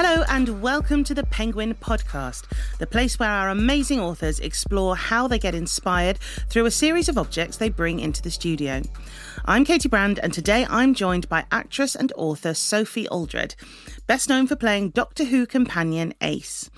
Hello, and welcome to the Penguin Podcast, the place where our amazing authors explore how they get inspired through a series of objects they bring into the studio. I'm Katy Brand, and today I'm joined by actress and author Sophie Aldred, best known for playing Doctor Who companion Ace.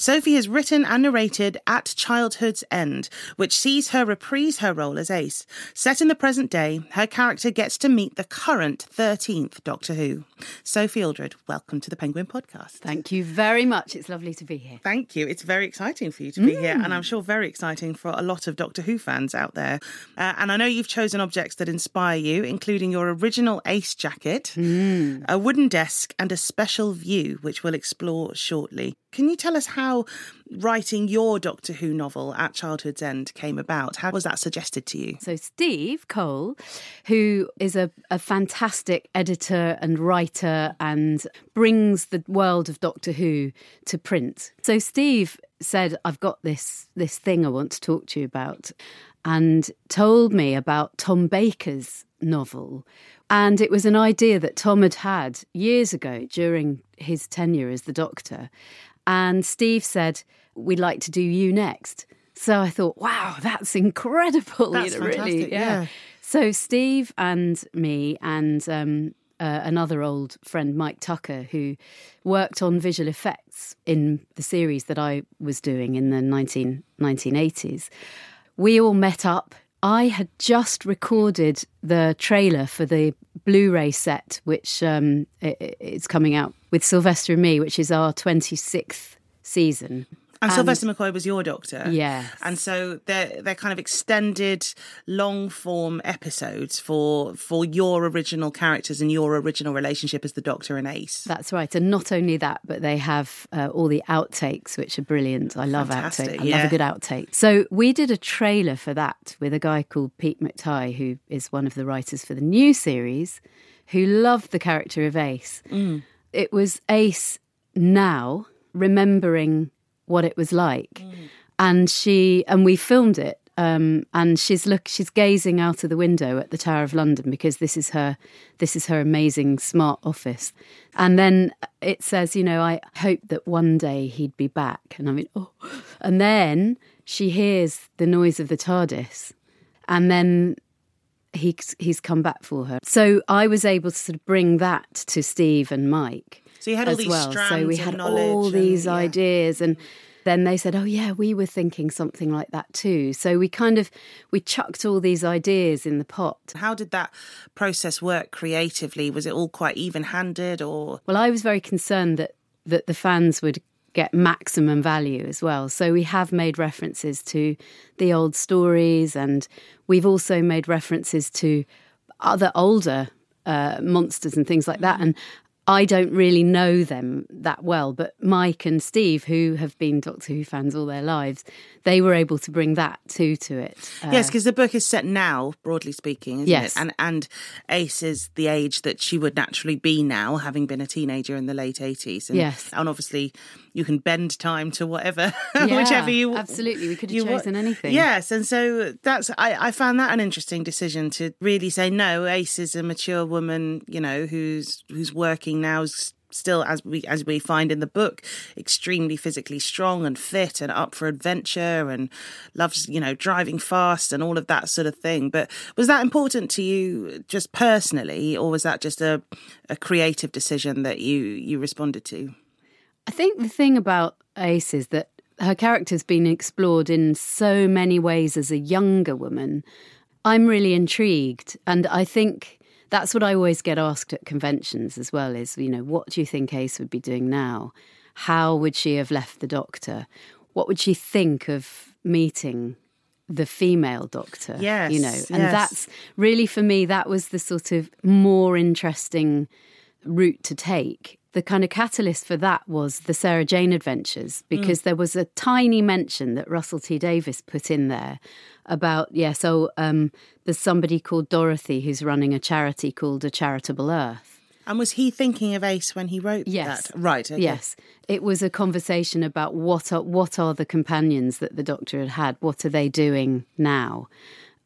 Sophie has written and narrated At Childhood's End, which sees her reprise her role as Ace. Set in the present day, her character gets to meet the current 13th Doctor Who. Sophie Aldred, welcome to the Penguin Podcast. Thank you very much. It's lovely to be here. Thank you. It's very exciting for you to be mm. here, and I'm sure very exciting for a lot of Doctor Who fans out there. Uh, and I know you've chosen objects that inspire you, including your original Ace jacket, mm. a wooden desk, and a special view, which we'll explore shortly. Can you tell us how writing your Doctor Who novel at Childhood's End came about? How was that suggested to you? So, Steve Cole, who is a, a fantastic editor and writer and brings the world of Doctor Who to print. So, Steve said, I've got this, this thing I want to talk to you about, and told me about Tom Baker's novel. And it was an idea that Tom had had years ago during his tenure as the doctor. And Steve said, We'd like to do you next. So I thought, wow, that's incredible. That's you know, really. Yeah. yeah. So Steve and me and um, uh, another old friend, Mike Tucker, who worked on visual effects in the series that I was doing in the 19, 1980s, we all met up. I had just recorded the trailer for the Blu ray set, which um, is coming out with Sylvester and me, which is our 26th season. And, and Sylvester McCoy was your doctor. Yeah. And so they're they're kind of extended long form episodes for for your original characters and your original relationship as the doctor and Ace. That's right. And not only that, but they have uh, all the outtakes, which are brilliant. I love outtakes. I yeah. love a good outtake. So we did a trailer for that with a guy called Pete McTighe, who is one of the writers for the new series, who loved the character of Ace. Mm. It was Ace now remembering what it was like. Mm. And she and we filmed it. Um, and she's look she's gazing out of the window at the Tower of London because this is her this is her amazing smart office. And then it says, you know, I hope that one day he'd be back. And I mean, oh and then she hears the noise of the TARDIS. And then he's he's come back for her. So I was able to sort of bring that to Steve and Mike. So you had all these well. strands So we had all and, these yeah. ideas and then they said, "Oh yeah, we were thinking something like that too." So we kind of we chucked all these ideas in the pot. How did that process work creatively? Was it all quite even-handed or Well, I was very concerned that that the fans would get maximum value as well. So we have made references to the old stories and we've also made references to other older uh, monsters and things like that. And I don't really know them that well, but Mike and Steve, who have been Doctor Who fans all their lives, they were able to bring that too to it. Uh, yes, because the book is set now, broadly speaking, yes. It? And and Ace is the age that she would naturally be now, having been a teenager in the late eighties. Yes, and obviously you can bend time to whatever, yeah, whichever you absolutely. We could have chosen anything. Yes, and so that's I, I found that an interesting decision to really say no. Ace is a mature woman, you know, who's who's working now, still as we as we find in the book extremely physically strong and fit and up for adventure and loves you know driving fast and all of that sort of thing but was that important to you just personally or was that just a, a creative decision that you you responded to I think the thing about Ace is that her character's been explored in so many ways as a younger woman. I'm really intrigued, and I think that's what I always get asked at conventions as well is, you know, what do you think Ace would be doing now? How would she have left the doctor? What would she think of meeting the female doctor? Yes. You know, and yes. that's really for me, that was the sort of more interesting route to take the kind of catalyst for that was the Sarah Jane Adventures, because mm. there was a tiny mention that Russell T Davies put in there about, yeah, so um, there's somebody called Dorothy who's running a charity called A Charitable Earth. And was he thinking of Ace when he wrote yes. that? Right. Okay. Yes. It was a conversation about what are what are the companions that the doctor had had? What are they doing now?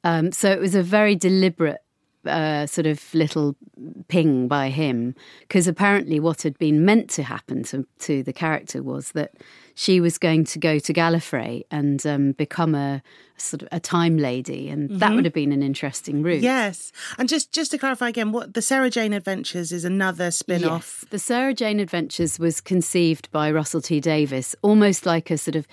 Um, so it was a very deliberate uh, sort of little ping by him because apparently what had been meant to happen to, to the character was that she was going to go to Gallifrey and um, become a sort of a time lady, and mm-hmm. that would have been an interesting route. Yes, and just just to clarify again, what the Sarah Jane Adventures is another spin-off. Yes. The Sarah Jane Adventures was conceived by Russell T Davies, almost like a sort of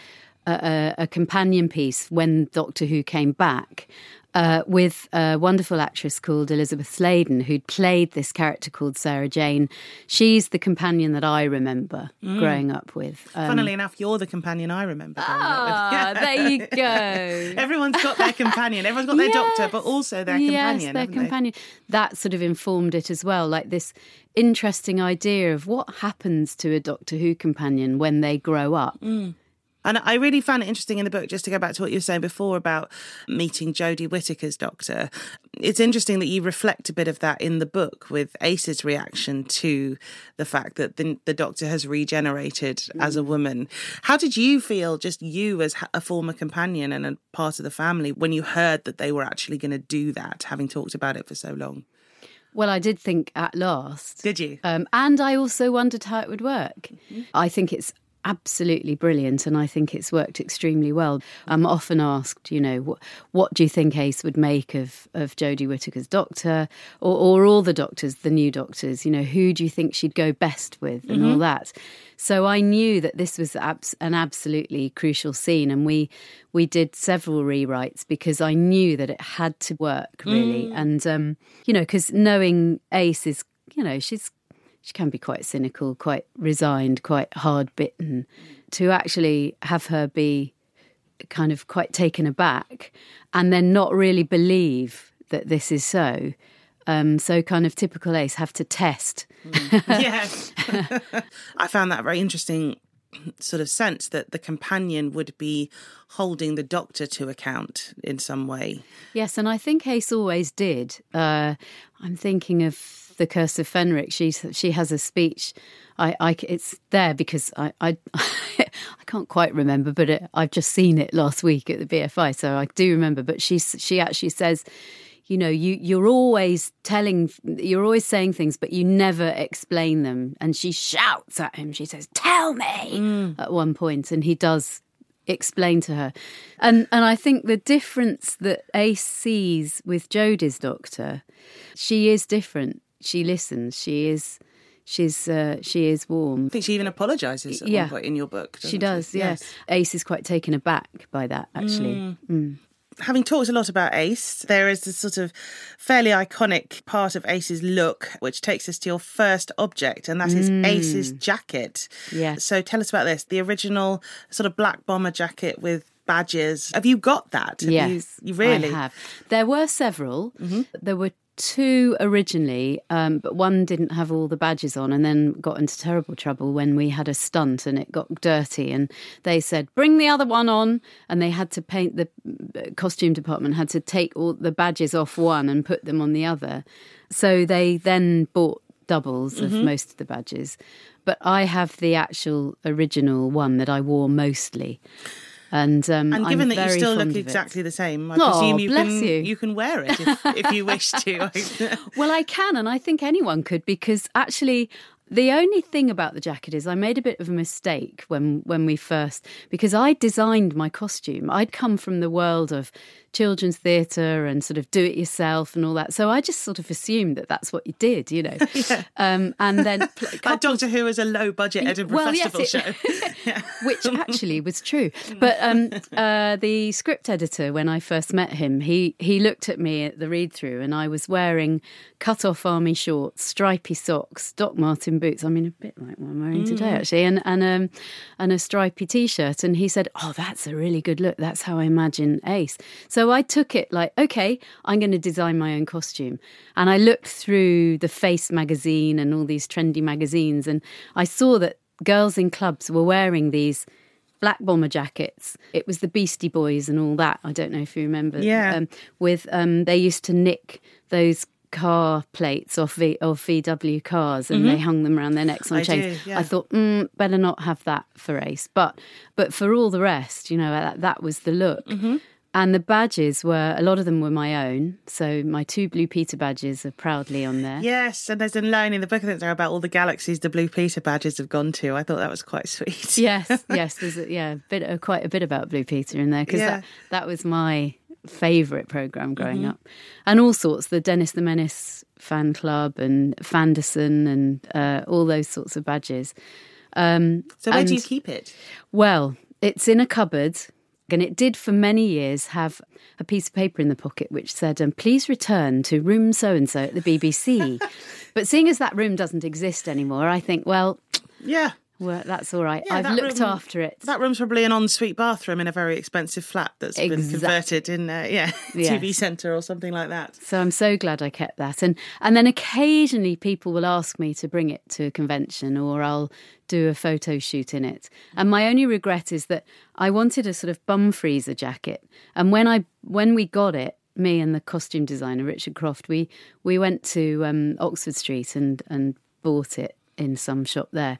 a, a, companion piece when Doctor Who came back uh, with a wonderful actress called Elizabeth Sladen, who'd played this character called Sarah Jane. She's the companion that I remember mm. growing up with. Um, Funnily enough, you're the companion I remember growing ah, up with. there you go. Everyone's got their companion. Everyone's got their yes. doctor, but also their companion. Yes, their companion. They? That sort of informed it as well, like this interesting idea of what happens to a Doctor Who companion when they grow up. Mm. And I really found it interesting in the book, just to go back to what you were saying before about meeting Jodie Whittaker's doctor. It's interesting that you reflect a bit of that in the book with Ace's reaction to the fact that the, the doctor has regenerated mm. as a woman. How did you feel, just you as a former companion and a part of the family, when you heard that they were actually going to do that, having talked about it for so long? Well, I did think at last. Did you? Um, and I also wondered how it would work. Mm-hmm. I think it's absolutely brilliant and I think it's worked extremely well. I'm often asked, you know, what, what do you think Ace would make of, of Jodie Whittaker's doctor or, or all the doctors, the new doctors, you know, who do you think she'd go best with and mm-hmm. all that. So I knew that this was abs- an absolutely crucial scene and we we did several rewrites because I knew that it had to work really. Mm. And, um, you know, because knowing Ace is, you know, she's she can be quite cynical, quite resigned, quite hard bitten. To actually have her be kind of quite taken aback and then not really believe that this is so. Um, so, kind of typical ace, have to test. Mm. yes. I found that very interesting sort of sense that the companion would be holding the doctor to account in some way. Yes, and I think Ace always did. Uh, I'm thinking of the Curse of Fenric, she she has a speech. I, I it's there because I I, I can't quite remember, but it, I've just seen it last week at the BFI, so I do remember. But she she actually says, you know, you you're always telling, you're always saying things, but you never explain them. And she shouts at him. She says, "Tell me!" Mm. at one point, and he does explain to her. And and I think the difference that Ace sees with Jodie's doctor, she is different she listens. She is she's uh, she is warm. I think she even apologizes yeah. in your book. She does. She? Yeah. Yes. Ace is quite taken aback by that. Actually. Mm. Mm. Having talked a lot about Ace, there is this sort of fairly iconic part of Ace's look, which takes us to your first object, and that is mm. Ace's jacket. Yeah. So tell us about this the original sort of black bomber jacket with badges. Have you got that? Have yes, you, you really I have. There were several. Mm-hmm. There were two originally, um, but one didn't have all the badges on and then got into terrible trouble when we had a stunt and it got dirty. And they said, bring the other one on. And they had to paint, the uh, costume department had to take all the badges off one and put them on the other. So they then bought doubles mm-hmm. of most of the badges. But I have the actual original one that I wore mostly. And, um, and given I'm that you still look exactly the same, I oh, presume you can, you. you can wear it if, if you wish to. well, I can, and I think anyone could because actually the only thing about the jacket is I made a bit of a mistake when when we first because I designed my costume. I'd come from the world of children's theatre and sort of do it yourself and all that. So I just sort of assumed that that's what you did, you know. yeah. um, and then like Doctor Who is a low budget Edinburgh well, Festival yes, it, show, which actually was true. But um, uh, the script editor, when I first met him, he he looked at me at the read through, and I was wearing cut off army shorts, stripy socks, Doc Marten boots. I mean, a bit like what I'm wearing mm. today actually, and and um, and a stripy t-shirt. And he said, "Oh, that's a really good look. That's how I imagine Ace." So so I took it like, okay, I'm going to design my own costume. And I looked through the Face magazine and all these trendy magazines, and I saw that girls in clubs were wearing these black bomber jackets. It was the Beastie Boys and all that. I don't know if you remember. Yeah. Um, with um, they used to nick those car plates off v, of VW cars and mm-hmm. they hung them around their necks on I chains. Do, yeah. I thought, mm, better not have that for Ace. But but for all the rest, you know, that, that was the look. Mm-hmm. And the badges were a lot of them were my own. So my two Blue Peter badges are proudly on there. Yes, and there's a line in the book I think there about all the galaxies the Blue Peter badges have gone to. I thought that was quite sweet. yes, yes. There's a, yeah, a bit, uh, quite a bit about Blue Peter in there because yeah. that, that was my favourite program growing mm-hmm. up, and all sorts. The Dennis the Menace fan club and Fanderson and uh, all those sorts of badges. Um, so where and, do you keep it? Well, it's in a cupboard and it did for many years have a piece of paper in the pocket which said, um, please return to room so and so at the BBC. but seeing as that room doesn't exist anymore, I think, well, yeah. Well, that's all right. Yeah, I've looked room, after it. That room's probably an ensuite bathroom in a very expensive flat that's exactly. been converted in, uh, yeah, yes. TV centre or something like that. So I'm so glad I kept that. And and then occasionally people will ask me to bring it to a convention, or I'll do a photo shoot in it. And my only regret is that I wanted a sort of bum freezer jacket, and when I when we got it, me and the costume designer Richard Croft, we we went to um, Oxford Street and and bought it in some shop there.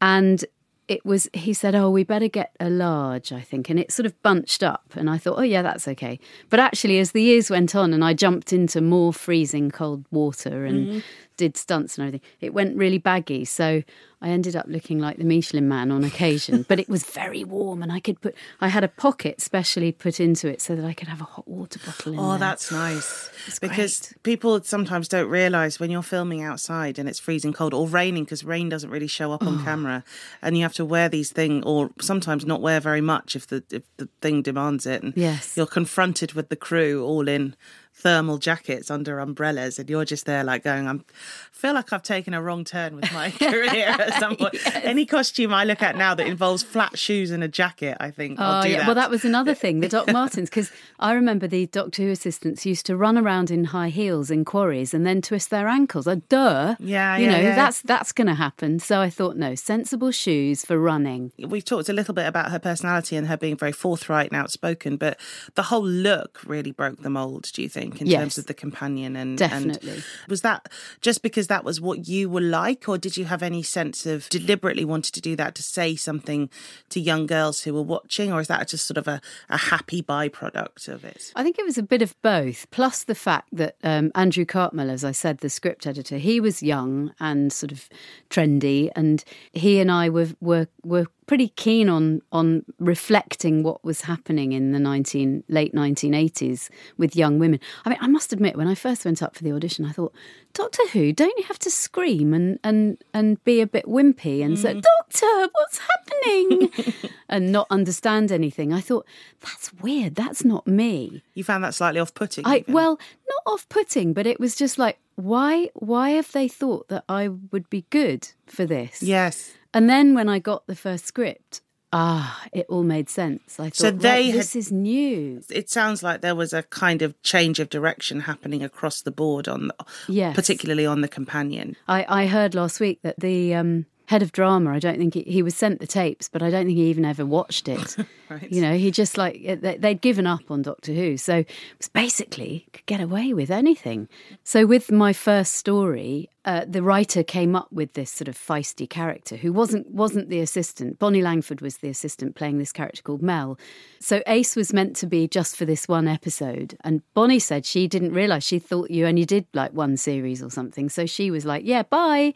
And it was, he said, Oh, we better get a large, I think. And it sort of bunched up. And I thought, Oh, yeah, that's okay. But actually, as the years went on and I jumped into more freezing cold water and mm-hmm. Did stunts and everything, it went really baggy. So I ended up looking like the Michelin man on occasion, but it was very warm and I could put, I had a pocket specially put into it so that I could have a hot water bottle in Oh, there. that's nice. because great. people sometimes don't realise when you're filming outside and it's freezing cold or raining because rain doesn't really show up on oh. camera and you have to wear these things or sometimes not wear very much if the, if the thing demands it. And yes. you're confronted with the crew all in thermal jackets under umbrellas, and you're just there like going, I'm, I feel like I've taken a wrong turn with my career at some point. yes. Any costume I look at now that involves flat shoes and a jacket, I think. Oh, yeah. That. Well, that was another thing, the Doc Martens, because I remember the Doctor Who assistants used to run around in high heels in quarries and then twist their ankles. Like, duh. Yeah, You yeah, know, yeah. that's that's going to happen. So I thought, no, sensible shoes for running. We've talked a little bit about her personality and her being very forthright and outspoken, but the whole look really broke the mold, do you think? Think, in yes. terms of the companion and definitely and was that just because that was what you were like, or did you have any sense of deliberately wanted to do that to say something to young girls who were watching, or is that just sort of a, a happy byproduct of it? I think it was a bit of both, plus the fact that um, Andrew Cartmel, as I said, the script editor, he was young and sort of trendy, and he and I were were were pretty keen on on reflecting what was happening in the 19 late 1980s with young women. I mean, I must admit when I first went up for the audition I thought, "Doctor Who, don't you have to scream and and and be a bit wimpy and mm. say, "Doctor, what's happening?" and not understand anything." I thought, "That's weird. That's not me." You found that slightly off-putting. I well, not off-putting, but it was just like, "Why why have they thought that I would be good for this?" Yes. And then when I got the first script, ah, it all made sense. I thought, so they right, this is new. It sounds like there was a kind of change of direction happening across the board on, yes. particularly on the companion. I, I heard last week that the um, head of drama. I don't think he, he, was sent the tapes, but I don't think he even ever watched it. right. You know, he just like they'd given up on Doctor Who, so it was basically could get away with anything. So with my first story, uh, the writer came up with this sort of feisty character who wasn't wasn't the assistant. Bonnie Langford was the assistant playing this character called Mel. So Ace was meant to be just for this one episode, and Bonnie said she didn't realise she thought you only did like one series or something. So she was like, "Yeah, bye."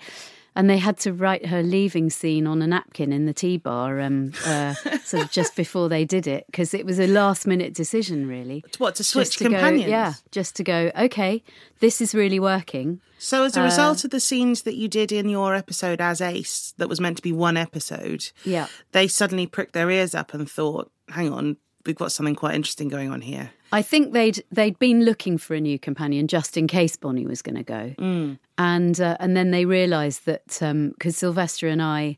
And they had to write her leaving scene on a napkin in the tea bar, um, uh, sort of just before they did it, because it was a last minute decision, really. What to switch to companions? Go, yeah, just to go. Okay, this is really working. So, as a uh, result of the scenes that you did in your episode as Ace, that was meant to be one episode, yeah, they suddenly pricked their ears up and thought, "Hang on, we've got something quite interesting going on here." I think they'd they'd been looking for a new companion just in case Bonnie was going to go, mm. and uh, and then they realised that because um, Sylvester and I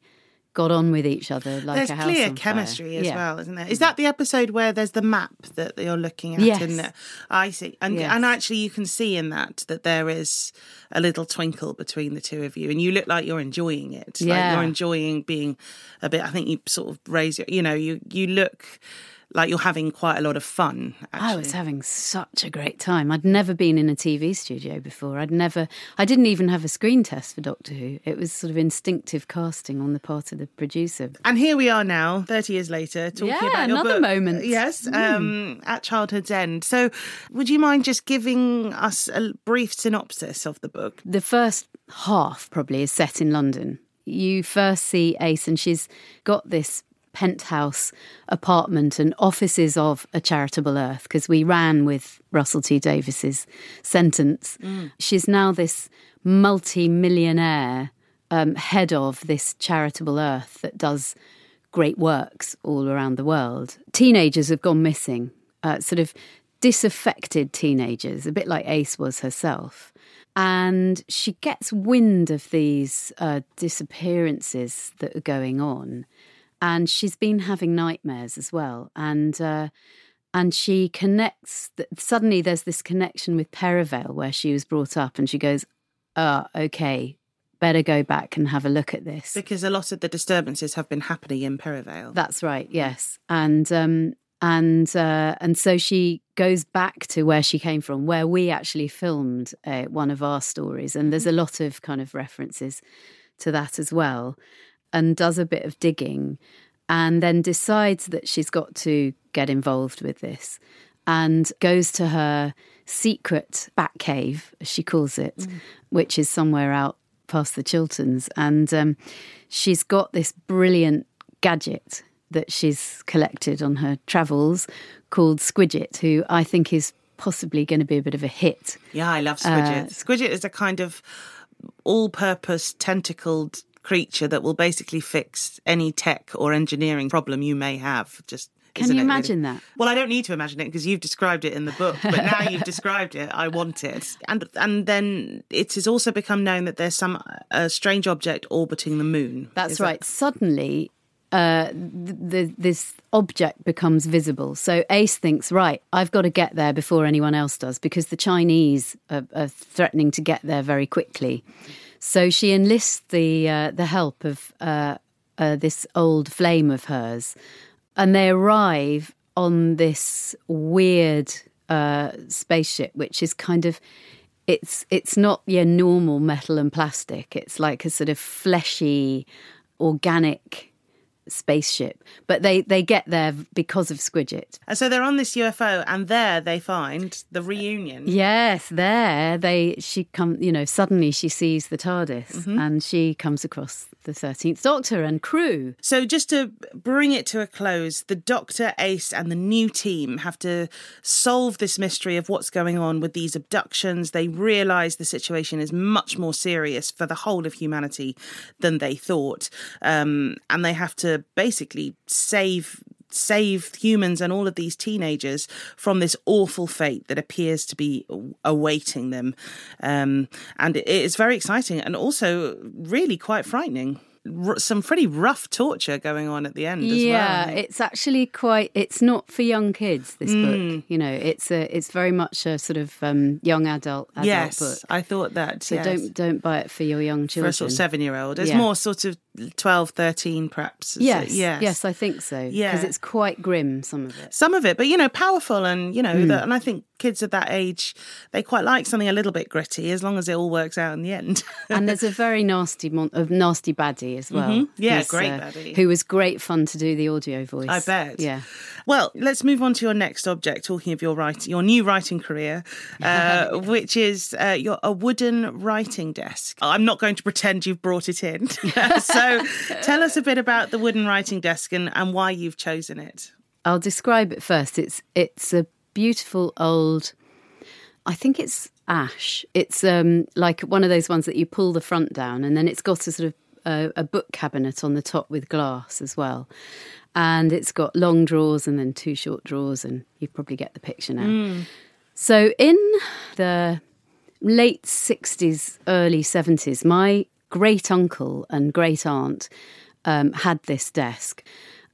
got on with each other like there's a house clear chemistry fire. as yeah. well, isn't there? Is that the episode where there's the map that you're looking at? Yes. In there? I see, and yes. and actually you can see in that that there is a little twinkle between the two of you, and you look like you're enjoying it. Yeah. Like you're enjoying being a bit. I think you sort of raise your, you know, you you look like you're having quite a lot of fun. Actually. I was having such a great time. I'd never been in a TV studio before. I'd never, I didn't even have a screen test for Doctor Who. It was sort of instinctive casting on the part of the producer. And here we are now, 30 years later, talking yeah, about your another book. moment. Yes, mm. um, at Childhood's End. So, would you mind just giving us a brief synopsis of the book? The first half probably is set in London. You first see Ace, and she's got this penthouse apartment and offices of a charitable earth because we ran with Russell T Davies's sentence. Mm. She's now this multi-millionaire um, head of this charitable earth that does great works all around the world. Teenagers have gone missing, uh, sort of disaffected teenagers, a bit like Ace was herself. And she gets wind of these uh, disappearances that are going on and she's been having nightmares as well. And uh, and she connects. Suddenly, there's this connection with Perivale where she was brought up, and she goes, "Ah, oh, okay." Better go back and have a look at this because a lot of the disturbances have been happening in Perivale. That's right, yes, and um, and uh, and so she goes back to where she came from, where we actually filmed uh, one of our stories, and there's a mm-hmm. lot of kind of references to that as well and does a bit of digging and then decides that she's got to get involved with this and goes to her secret bat cave, as she calls it, mm. which is somewhere out past the Chilterns. And um, she's got this brilliant gadget that she's collected on her travels called Squidget, who I think is possibly going to be a bit of a hit. Yeah, I love Squidget. Uh, Squidget is a kind of all purpose tentacled creature that will basically fix any tech or engineering problem you may have. Just can you imagine really? that? Well, I don't need to imagine it because you've described it in the book. But now you've described it, I want it. And and then it has also become known that there's some a strange object orbiting the moon. That's Is right. That... Suddenly, uh, the, this object becomes visible. So Ace thinks, right, I've got to get there before anyone else does because the Chinese are, are threatening to get there very quickly. So she enlists the uh, the help of uh, uh, this old flame of hers, and they arrive on this weird uh, spaceship, which is kind of it's it's not your normal metal and plastic. It's like a sort of fleshy, organic spaceship, but they they get there because of Squidget. And so they're on this UFO, and there they find the reunion. Yes, there they she come. You know, suddenly she sees the TARDIS, mm-hmm. and she comes across the Thirteenth Doctor and crew. So just to bring it to a close, the Doctor, Ace, and the new team have to solve this mystery of what's going on with these abductions. They realise the situation is much more serious for the whole of humanity than they thought, um, and they have to basically save save humans and all of these teenagers from this awful fate that appears to be awaiting them. Um, and it is very exciting and also really quite frightening some pretty rough torture going on at the end yeah, well. it's actually quite. It's not for young kids. This mm. book, you know, it's a. It's very much a sort of um, young adult. adult yes, book. I thought that. So yes. don't don't buy it for your young children. For a sort of seven year old, it's yeah. more sort of 12, 13 perhaps. Yes, yes, yes, I think so. Yeah, because it's quite grim. Some of it. Some of it, but you know, powerful, and you know, mm. the, and I think kids of that age they quite like something a little bit gritty as long as it all works out in the end. and there's a very nasty, mon- a nasty baddie as well. Mm-hmm. Yeah, great uh, baddie. Who was great fun to do the audio voice. I bet. Yeah. Well, let's move on to your next object. Talking of your writing, your new writing career, uh, which is uh, your a wooden writing desk. I'm not going to pretend you've brought it in. so, tell us a bit about the wooden writing desk and, and why you've chosen it. I'll describe it first. It's it's a beautiful old. I think it's ash. It's um, like one of those ones that you pull the front down, and then it's got a sort of a, a book cabinet on the top with glass as well. And it's got long drawers and then two short drawers, and you probably get the picture now. Mm. So, in the late 60s, early 70s, my great uncle and great aunt um, had this desk.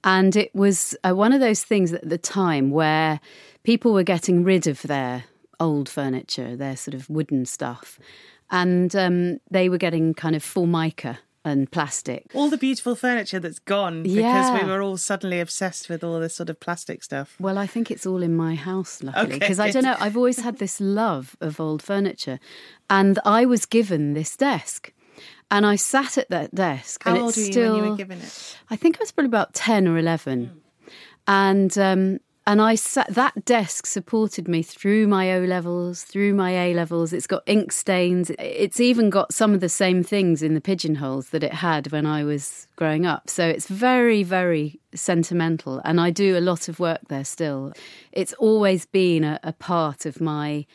And it was uh, one of those things at the time where people were getting rid of their old furniture, their sort of wooden stuff, and um, they were getting kind of formica and plastic. All the beautiful furniture that's gone because yeah. we were all suddenly obsessed with all this sort of plastic stuff. Well, I think it's all in my house, luckily, because okay, I don't know. I've always had this love of old furniture, and I was given this desk. And I sat at that desk. How and old it's were still, you when you were given it? I think I was probably about 10 or 11. Mm. And um, and I sat, that desk supported me through my O levels, through my A levels. It's got ink stains. It's even got some of the same things in the pigeonholes that it had when I was growing up. So it's very, very sentimental. And I do a lot of work there still. It's always been a, a part of my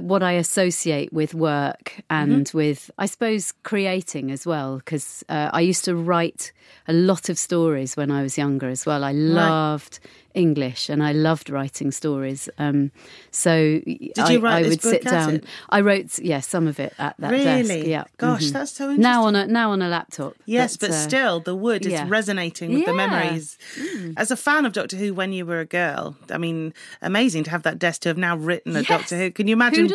what I associate with work and mm-hmm. with, I suppose, creating as well. Because uh, I used to write a lot of stories when I was younger as well. I loved right. English and I loved writing stories. Um, so Did I, I would sit down. It? I wrote, yeah, some of it at that really? desk. Yeah. Gosh, mm-hmm. that's so interesting. Now on a now on a laptop. Yes, but, uh, still, the wood is yeah. resonating with yeah. the memories. Mm. As a fan of Doctor Who when you were a girl, I mean, amazing to have that desk to have now written a yes. Doctor Who. Can you imagine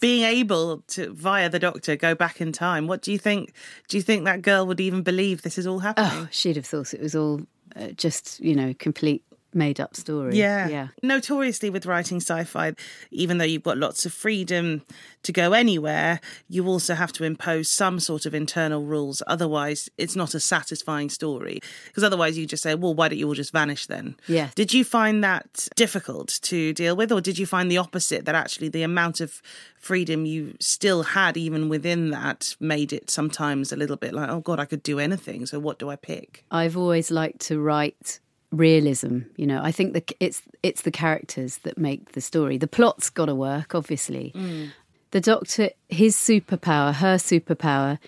being able to via the Doctor go back in time? What do you think? Do you think that girl would even believe this is all happening? Oh, she'd have thought it was all uh, just you know complete made up story. Yeah. Yeah. Notoriously with writing sci fi, even though you've got lots of freedom to go anywhere, you also have to impose some sort of internal rules. Otherwise, it's not a satisfying story. Because otherwise, you just say, well, why don't you all just vanish then? Yeah. Did you find that difficult to deal with, or did you find the opposite, that actually the amount of freedom you still had, even within that, made it sometimes a little bit like, oh, God, I could do anything. So what do I pick? I've always liked to write realism. You know, I think that it's it's the characters that make the story. The plot's got to work, obviously. Mm. The Doctor, his superpower, her superpower,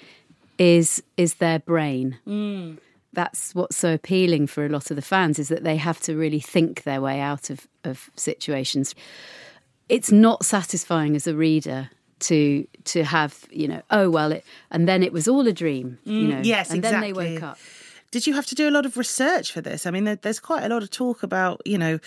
is is their brain. Mm. That's what's so appealing for a lot of the fans is that they have to really think their way out of, of situations. It's not satisfying as a reader to to have you know oh well it and then it was all a dream you mm, know yes and exactly. then they woke up did you have to do a lot of research for this? I mean, there's quite a lot of talk about, you know,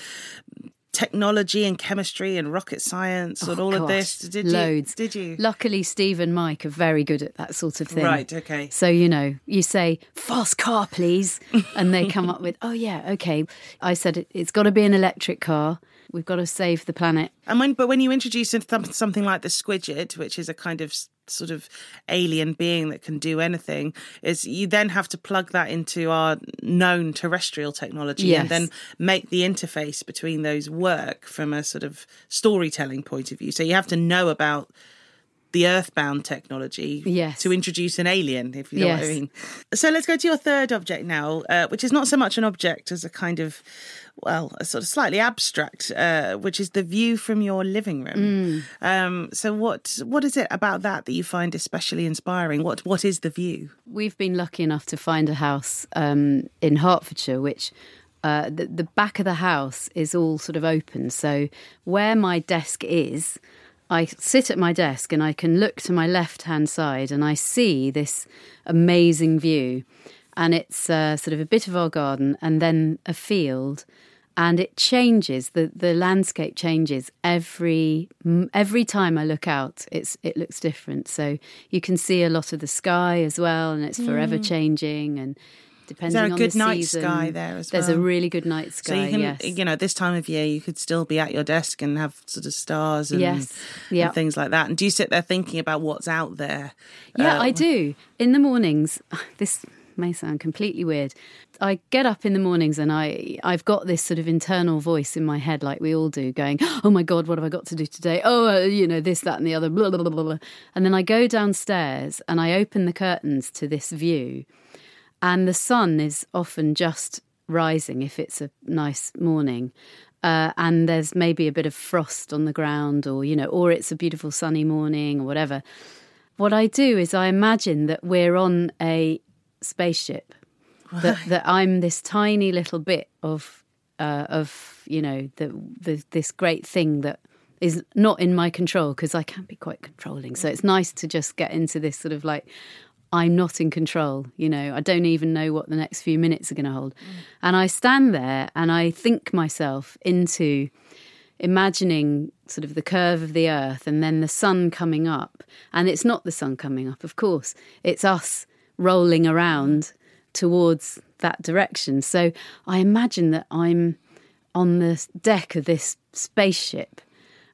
technology and chemistry and rocket science and oh, all gosh, of this. Did loads. You, did you? Luckily, Steve and Mike are very good at that sort of thing. Right. Okay. So you know, you say fast car, please, and they come up with, oh yeah, okay. I said it's got to be an electric car. We've got to save the planet. And when, but when you introduce something like the Squidget, which is a kind of sort of alien being that can do anything, is you then have to plug that into our known terrestrial technology yes. and then make the interface between those work from a sort of storytelling point of view. So you have to know about the earthbound technology yes. to introduce an alien, if you know yes. what I mean. So let's go to your third object now, uh, which is not so much an object as a kind of well, a sort of slightly abstract, uh, which is the view from your living room. Mm. Um, so, what what is it about that that you find especially inspiring? What what is the view? We've been lucky enough to find a house um, in Hertfordshire, which uh, the, the back of the house is all sort of open. So, where my desk is, I sit at my desk and I can look to my left hand side and I see this amazing view. And it's uh, sort of a bit of our garden and then a field and it changes the the landscape changes every every time I look out it's it looks different so you can see a lot of the sky as well and it's forever mm. changing and depending Is there a on good the night season, sky there as there's well? a really good night sky so you can yes. you know this time of year you could still be at your desk and have sort of stars and, yes. and things like that and do you sit there thinking about what's out there yeah uh, I do in the mornings this may sound completely weird. I get up in the mornings and I I've got this sort of internal voice in my head, like we all do, going, "Oh my god, what have I got to do today? Oh, uh, you know this, that, and the other." Blah, blah, blah, blah. And then I go downstairs and I open the curtains to this view, and the sun is often just rising if it's a nice morning. Uh, and there's maybe a bit of frost on the ground, or you know, or it's a beautiful sunny morning, or whatever. What I do is I imagine that we're on a spaceship. Right. That that I'm this tiny little bit of uh, of you know the, the this great thing that is not in my control because I can be quite controlling. So it's nice to just get into this sort of like I'm not in control. You know, I don't even know what the next few minutes are going to hold. Mm. And I stand there and I think myself into imagining sort of the curve of the earth and then the sun coming up. And it's not the sun coming up, of course. It's us rolling around towards that direction. So I imagine that I'm on the deck of this spaceship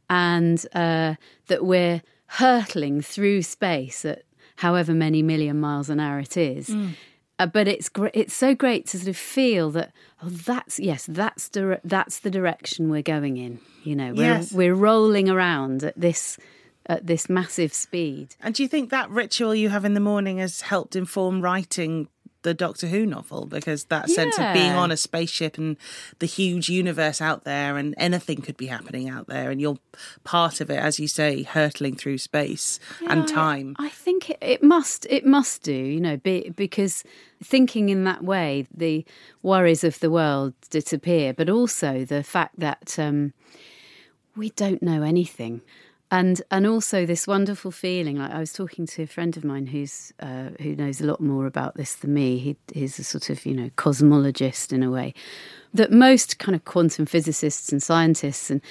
and uh, that we're hurtling through space at however many million miles an hour it is. Mm. Uh, but it's great. It's so great to sort of feel that. Oh, that's yes. That's dire- that's the direction we're going in. You know, we're yes. we're rolling around at this at this massive speed. And do you think that ritual you have in the morning has helped inform writing the Doctor Who novel because that yeah. sense of being on a spaceship and the huge universe out there and anything could be happening out there and you're part of it as you say hurtling through space yeah, and time. I, I think it, it, must it must do, you know, be, because thinking in that way the worries of the world disappear but also the fact that um, we don't know anything and and also this wonderful feeling. Like I was talking to a friend of mine who's uh, who knows a lot more about this than me. He, he's a sort of you know cosmologist in a way. That most kind of quantum physicists and scientists and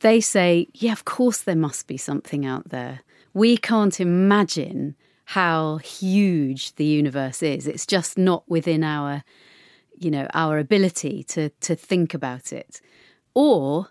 they say, yeah, of course there must be something out there. We can't imagine how huge the universe is. It's just not within our you know our ability to to think about it. Or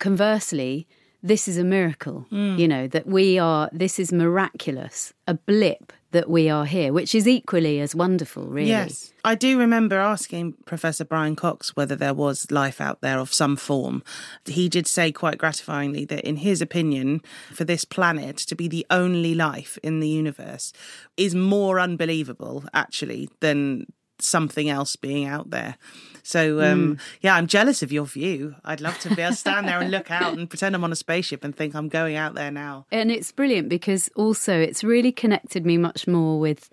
conversely this is a miracle, mm. you know, that we are, this is miraculous, a blip that we are here, which is equally as wonderful, really. Yes. I do remember asking Professor Brian Cox whether there was life out there of some form. He did say quite gratifyingly that, in his opinion, for this planet to be the only life in the universe is more unbelievable, actually, than something else being out there. So um, mm. yeah, I'm jealous of your view. I'd love to be able to stand there and look out and pretend I'm on a spaceship and think I'm going out there now. And it's brilliant because also it's really connected me much more with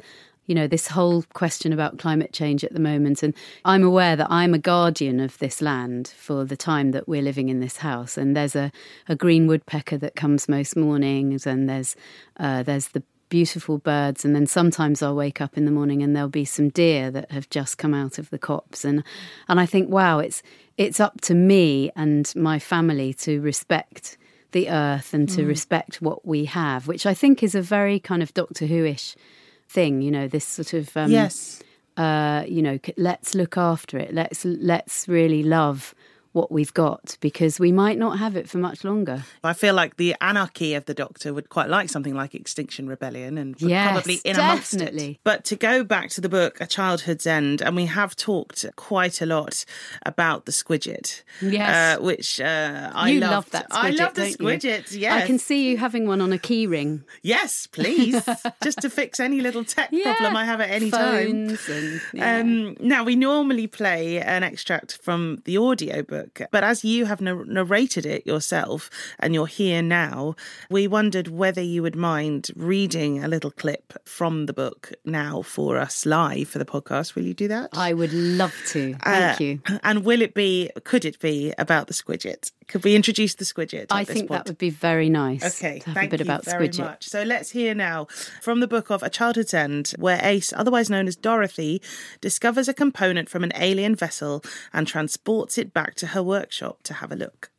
you know, this whole question about climate change at the moment. And I'm aware that I'm a guardian of this land for the time that we're living in this house. And there's a, a green woodpecker that comes most mornings, and there's uh, there's the beautiful birds and then sometimes I'll wake up in the morning and there'll be some deer that have just come out of the copse. And and I think wow it's it's up to me and my family to respect the earth and to mm. respect what we have which I think is a very kind of Doctor Who-ish thing you know this sort of um, yes. uh, you know let's look after it. Let's let's really love what we've got because we might not have it for much longer. I feel like the anarchy of the Doctor would quite like something like Extinction Rebellion and yes, probably in definitely. amongst it. But to go back to the book A Childhood's End, and we have talked quite a lot about the Squidget, yes, uh, which uh, I you loved. love that. Squidget, I love the Squidget. Yes, I can see you having one on a keyring. Yes, please, just to fix any little tech yeah. problem I have at any Phones time. And, yeah. um, now we normally play an extract from the audiobook book. But as you have narrated it yourself and you're here now, we wondered whether you would mind reading a little clip from the book now for us live for the podcast. Will you do that? I would love to. Thank uh, you. And will it be, could it be about the Squidget? Could we introduce the Squidget? I think point? that would be very nice. Okay, to have thank a bit you about very Squidget. much. So let's hear now from the book of A Childhood's End, where Ace, otherwise known as Dorothy, discovers a component from an alien vessel and transports it back to her workshop to have a look.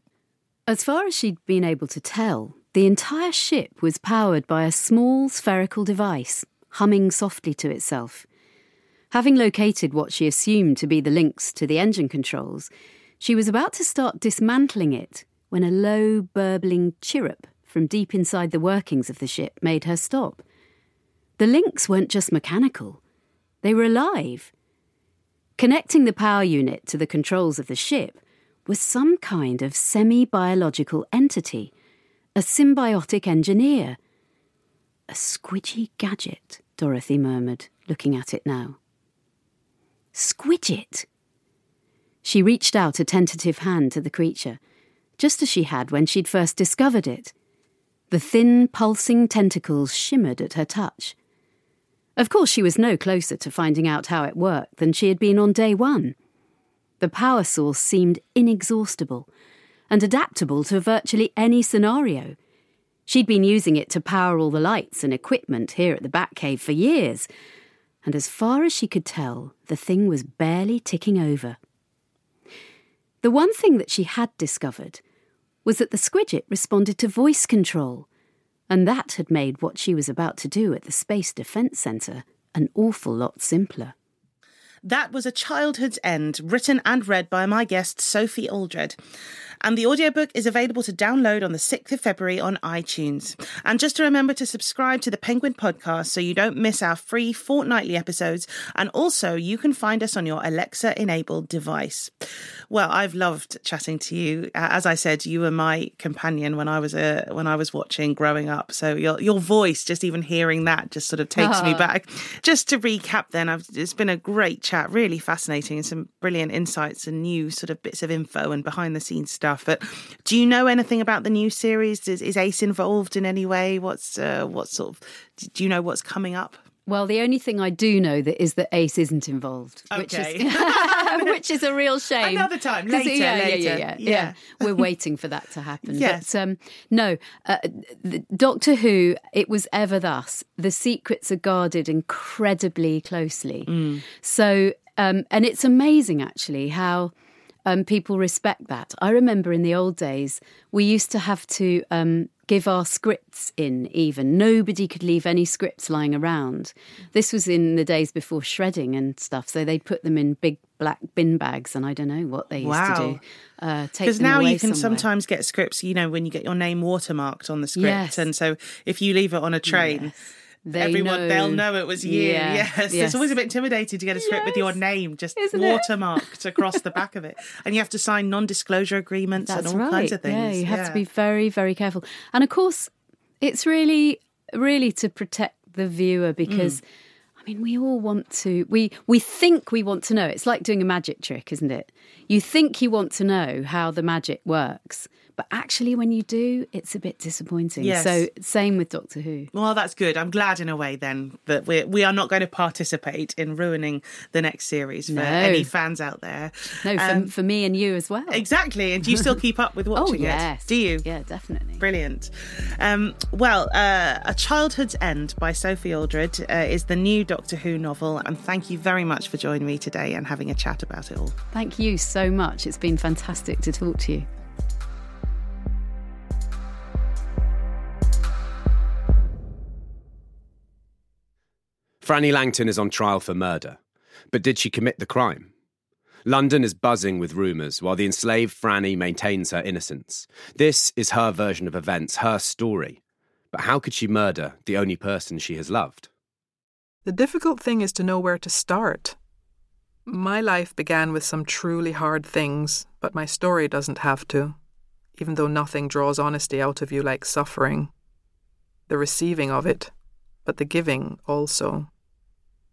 As far as she'd been able to tell, the entire ship was powered by a small spherical device, humming softly to itself. Having located what she assumed to be the links to the engine controls, she was about to start dismantling it when a low, burbling chirrup from deep inside the workings of the ship made her stop. The links weren't just mechanical, they were alive. Connecting the power unit to the controls of the ship was some kind of semi biological entity, a symbiotic engineer. A squidgy gadget, Dorothy murmured, looking at it now. Squidget! She reached out a tentative hand to the creature, just as she had when she'd first discovered it. The thin, pulsing tentacles shimmered at her touch. Of course, she was no closer to finding out how it worked than she had been on day one. The power source seemed inexhaustible and adaptable to virtually any scenario. She'd been using it to power all the lights and equipment here at the Batcave for years, and as far as she could tell, the thing was barely ticking over. The one thing that she had discovered was that the Squidget responded to voice control, and that had made what she was about to do at the Space Defence Centre an awful lot simpler. That was A Childhood's End, written and read by my guest, Sophie Aldred. And the audiobook is available to download on the 6th of February on iTunes. And just to remember to subscribe to the Penguin podcast so you don't miss our free fortnightly episodes. And also, you can find us on your Alexa enabled device. Well, I've loved chatting to you. As I said, you were my companion when I was a when I was watching growing up. So your your voice, just even hearing that, just sort of takes me ah. back. Just to recap, then, I've, it's been a great chat, really fascinating, and some brilliant insights and new sort of bits of info and behind the scenes stuff. But do you know anything about the new series? Is, is Ace involved in any way? What's uh, what sort of? Do you know what's coming up? Well, the only thing I do know that is that Ace isn't involved, okay. which is which is a real shame. Another time, later, yeah, later. Yeah, yeah, yeah, yeah. We're waiting for that to happen. yes. But um, no, uh, Doctor Who. It was ever thus. The secrets are guarded incredibly closely. Mm. So, um, and it's amazing actually how um, people respect that. I remember in the old days, we used to have to um, give our scripts in, even. Nobody could leave any scripts lying around. This was in the days before shredding and stuff. So they'd put them in big black bin bags, and I don't know what they used wow. to do. Because uh, now you can somewhere. sometimes get scripts, you know, when you get your name watermarked on the script. Yes. And so if you leave it on a train, yes they everyone know. they'll know it was you. Yeah. Yes. yes. It's always a bit intimidating to get a script yes. with your name just Isn't watermarked across the back of it. And you have to sign non disclosure agreements That's and all right. kinds of things. Yeah, you have yeah. to be very, very careful. And of course, it's really, really to protect the viewer because mm. I mean, we all want to. We we think we want to know. It's like doing a magic trick, isn't it? You think you want to know how the magic works, but actually, when you do, it's a bit disappointing. Yes. So, same with Doctor Who. Well, that's good. I'm glad in a way then that we we are not going to participate in ruining the next series for no. any fans out there. No, um, for, for, me and you as well. Exactly. And do you still keep up with oh, watching oh, yes. it? Do you? Yeah, definitely. Brilliant. Um, well, uh, A Childhood's End by Sophie Aldred uh, is the new Doctor Who novel. And thank you very much for joining me today and having a chat about it all. Thank you so much. It's been fantastic to talk to you. Frannie Langton is on trial for murder. But did she commit the crime? London is buzzing with rumours while the enslaved Frannie maintains her innocence. This is her version of events, her story. But how could she murder the only person she has loved? The difficult thing is to know where to start. My life began with some truly hard things, but my story doesn't have to, even though nothing draws honesty out of you like suffering. The receiving of it, but the giving also.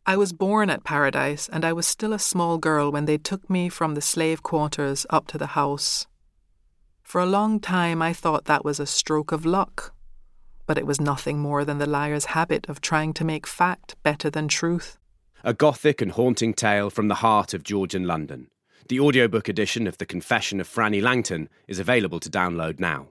I was born at Paradise, and I was still a small girl when they took me from the slave quarters up to the house. For a long time, I thought that was a stroke of luck, but it was nothing more than the liar's habit of trying to make fact better than truth. A gothic and haunting tale from the heart of Georgian London. The audiobook edition of The Confession of Frannie Langton is available to download now.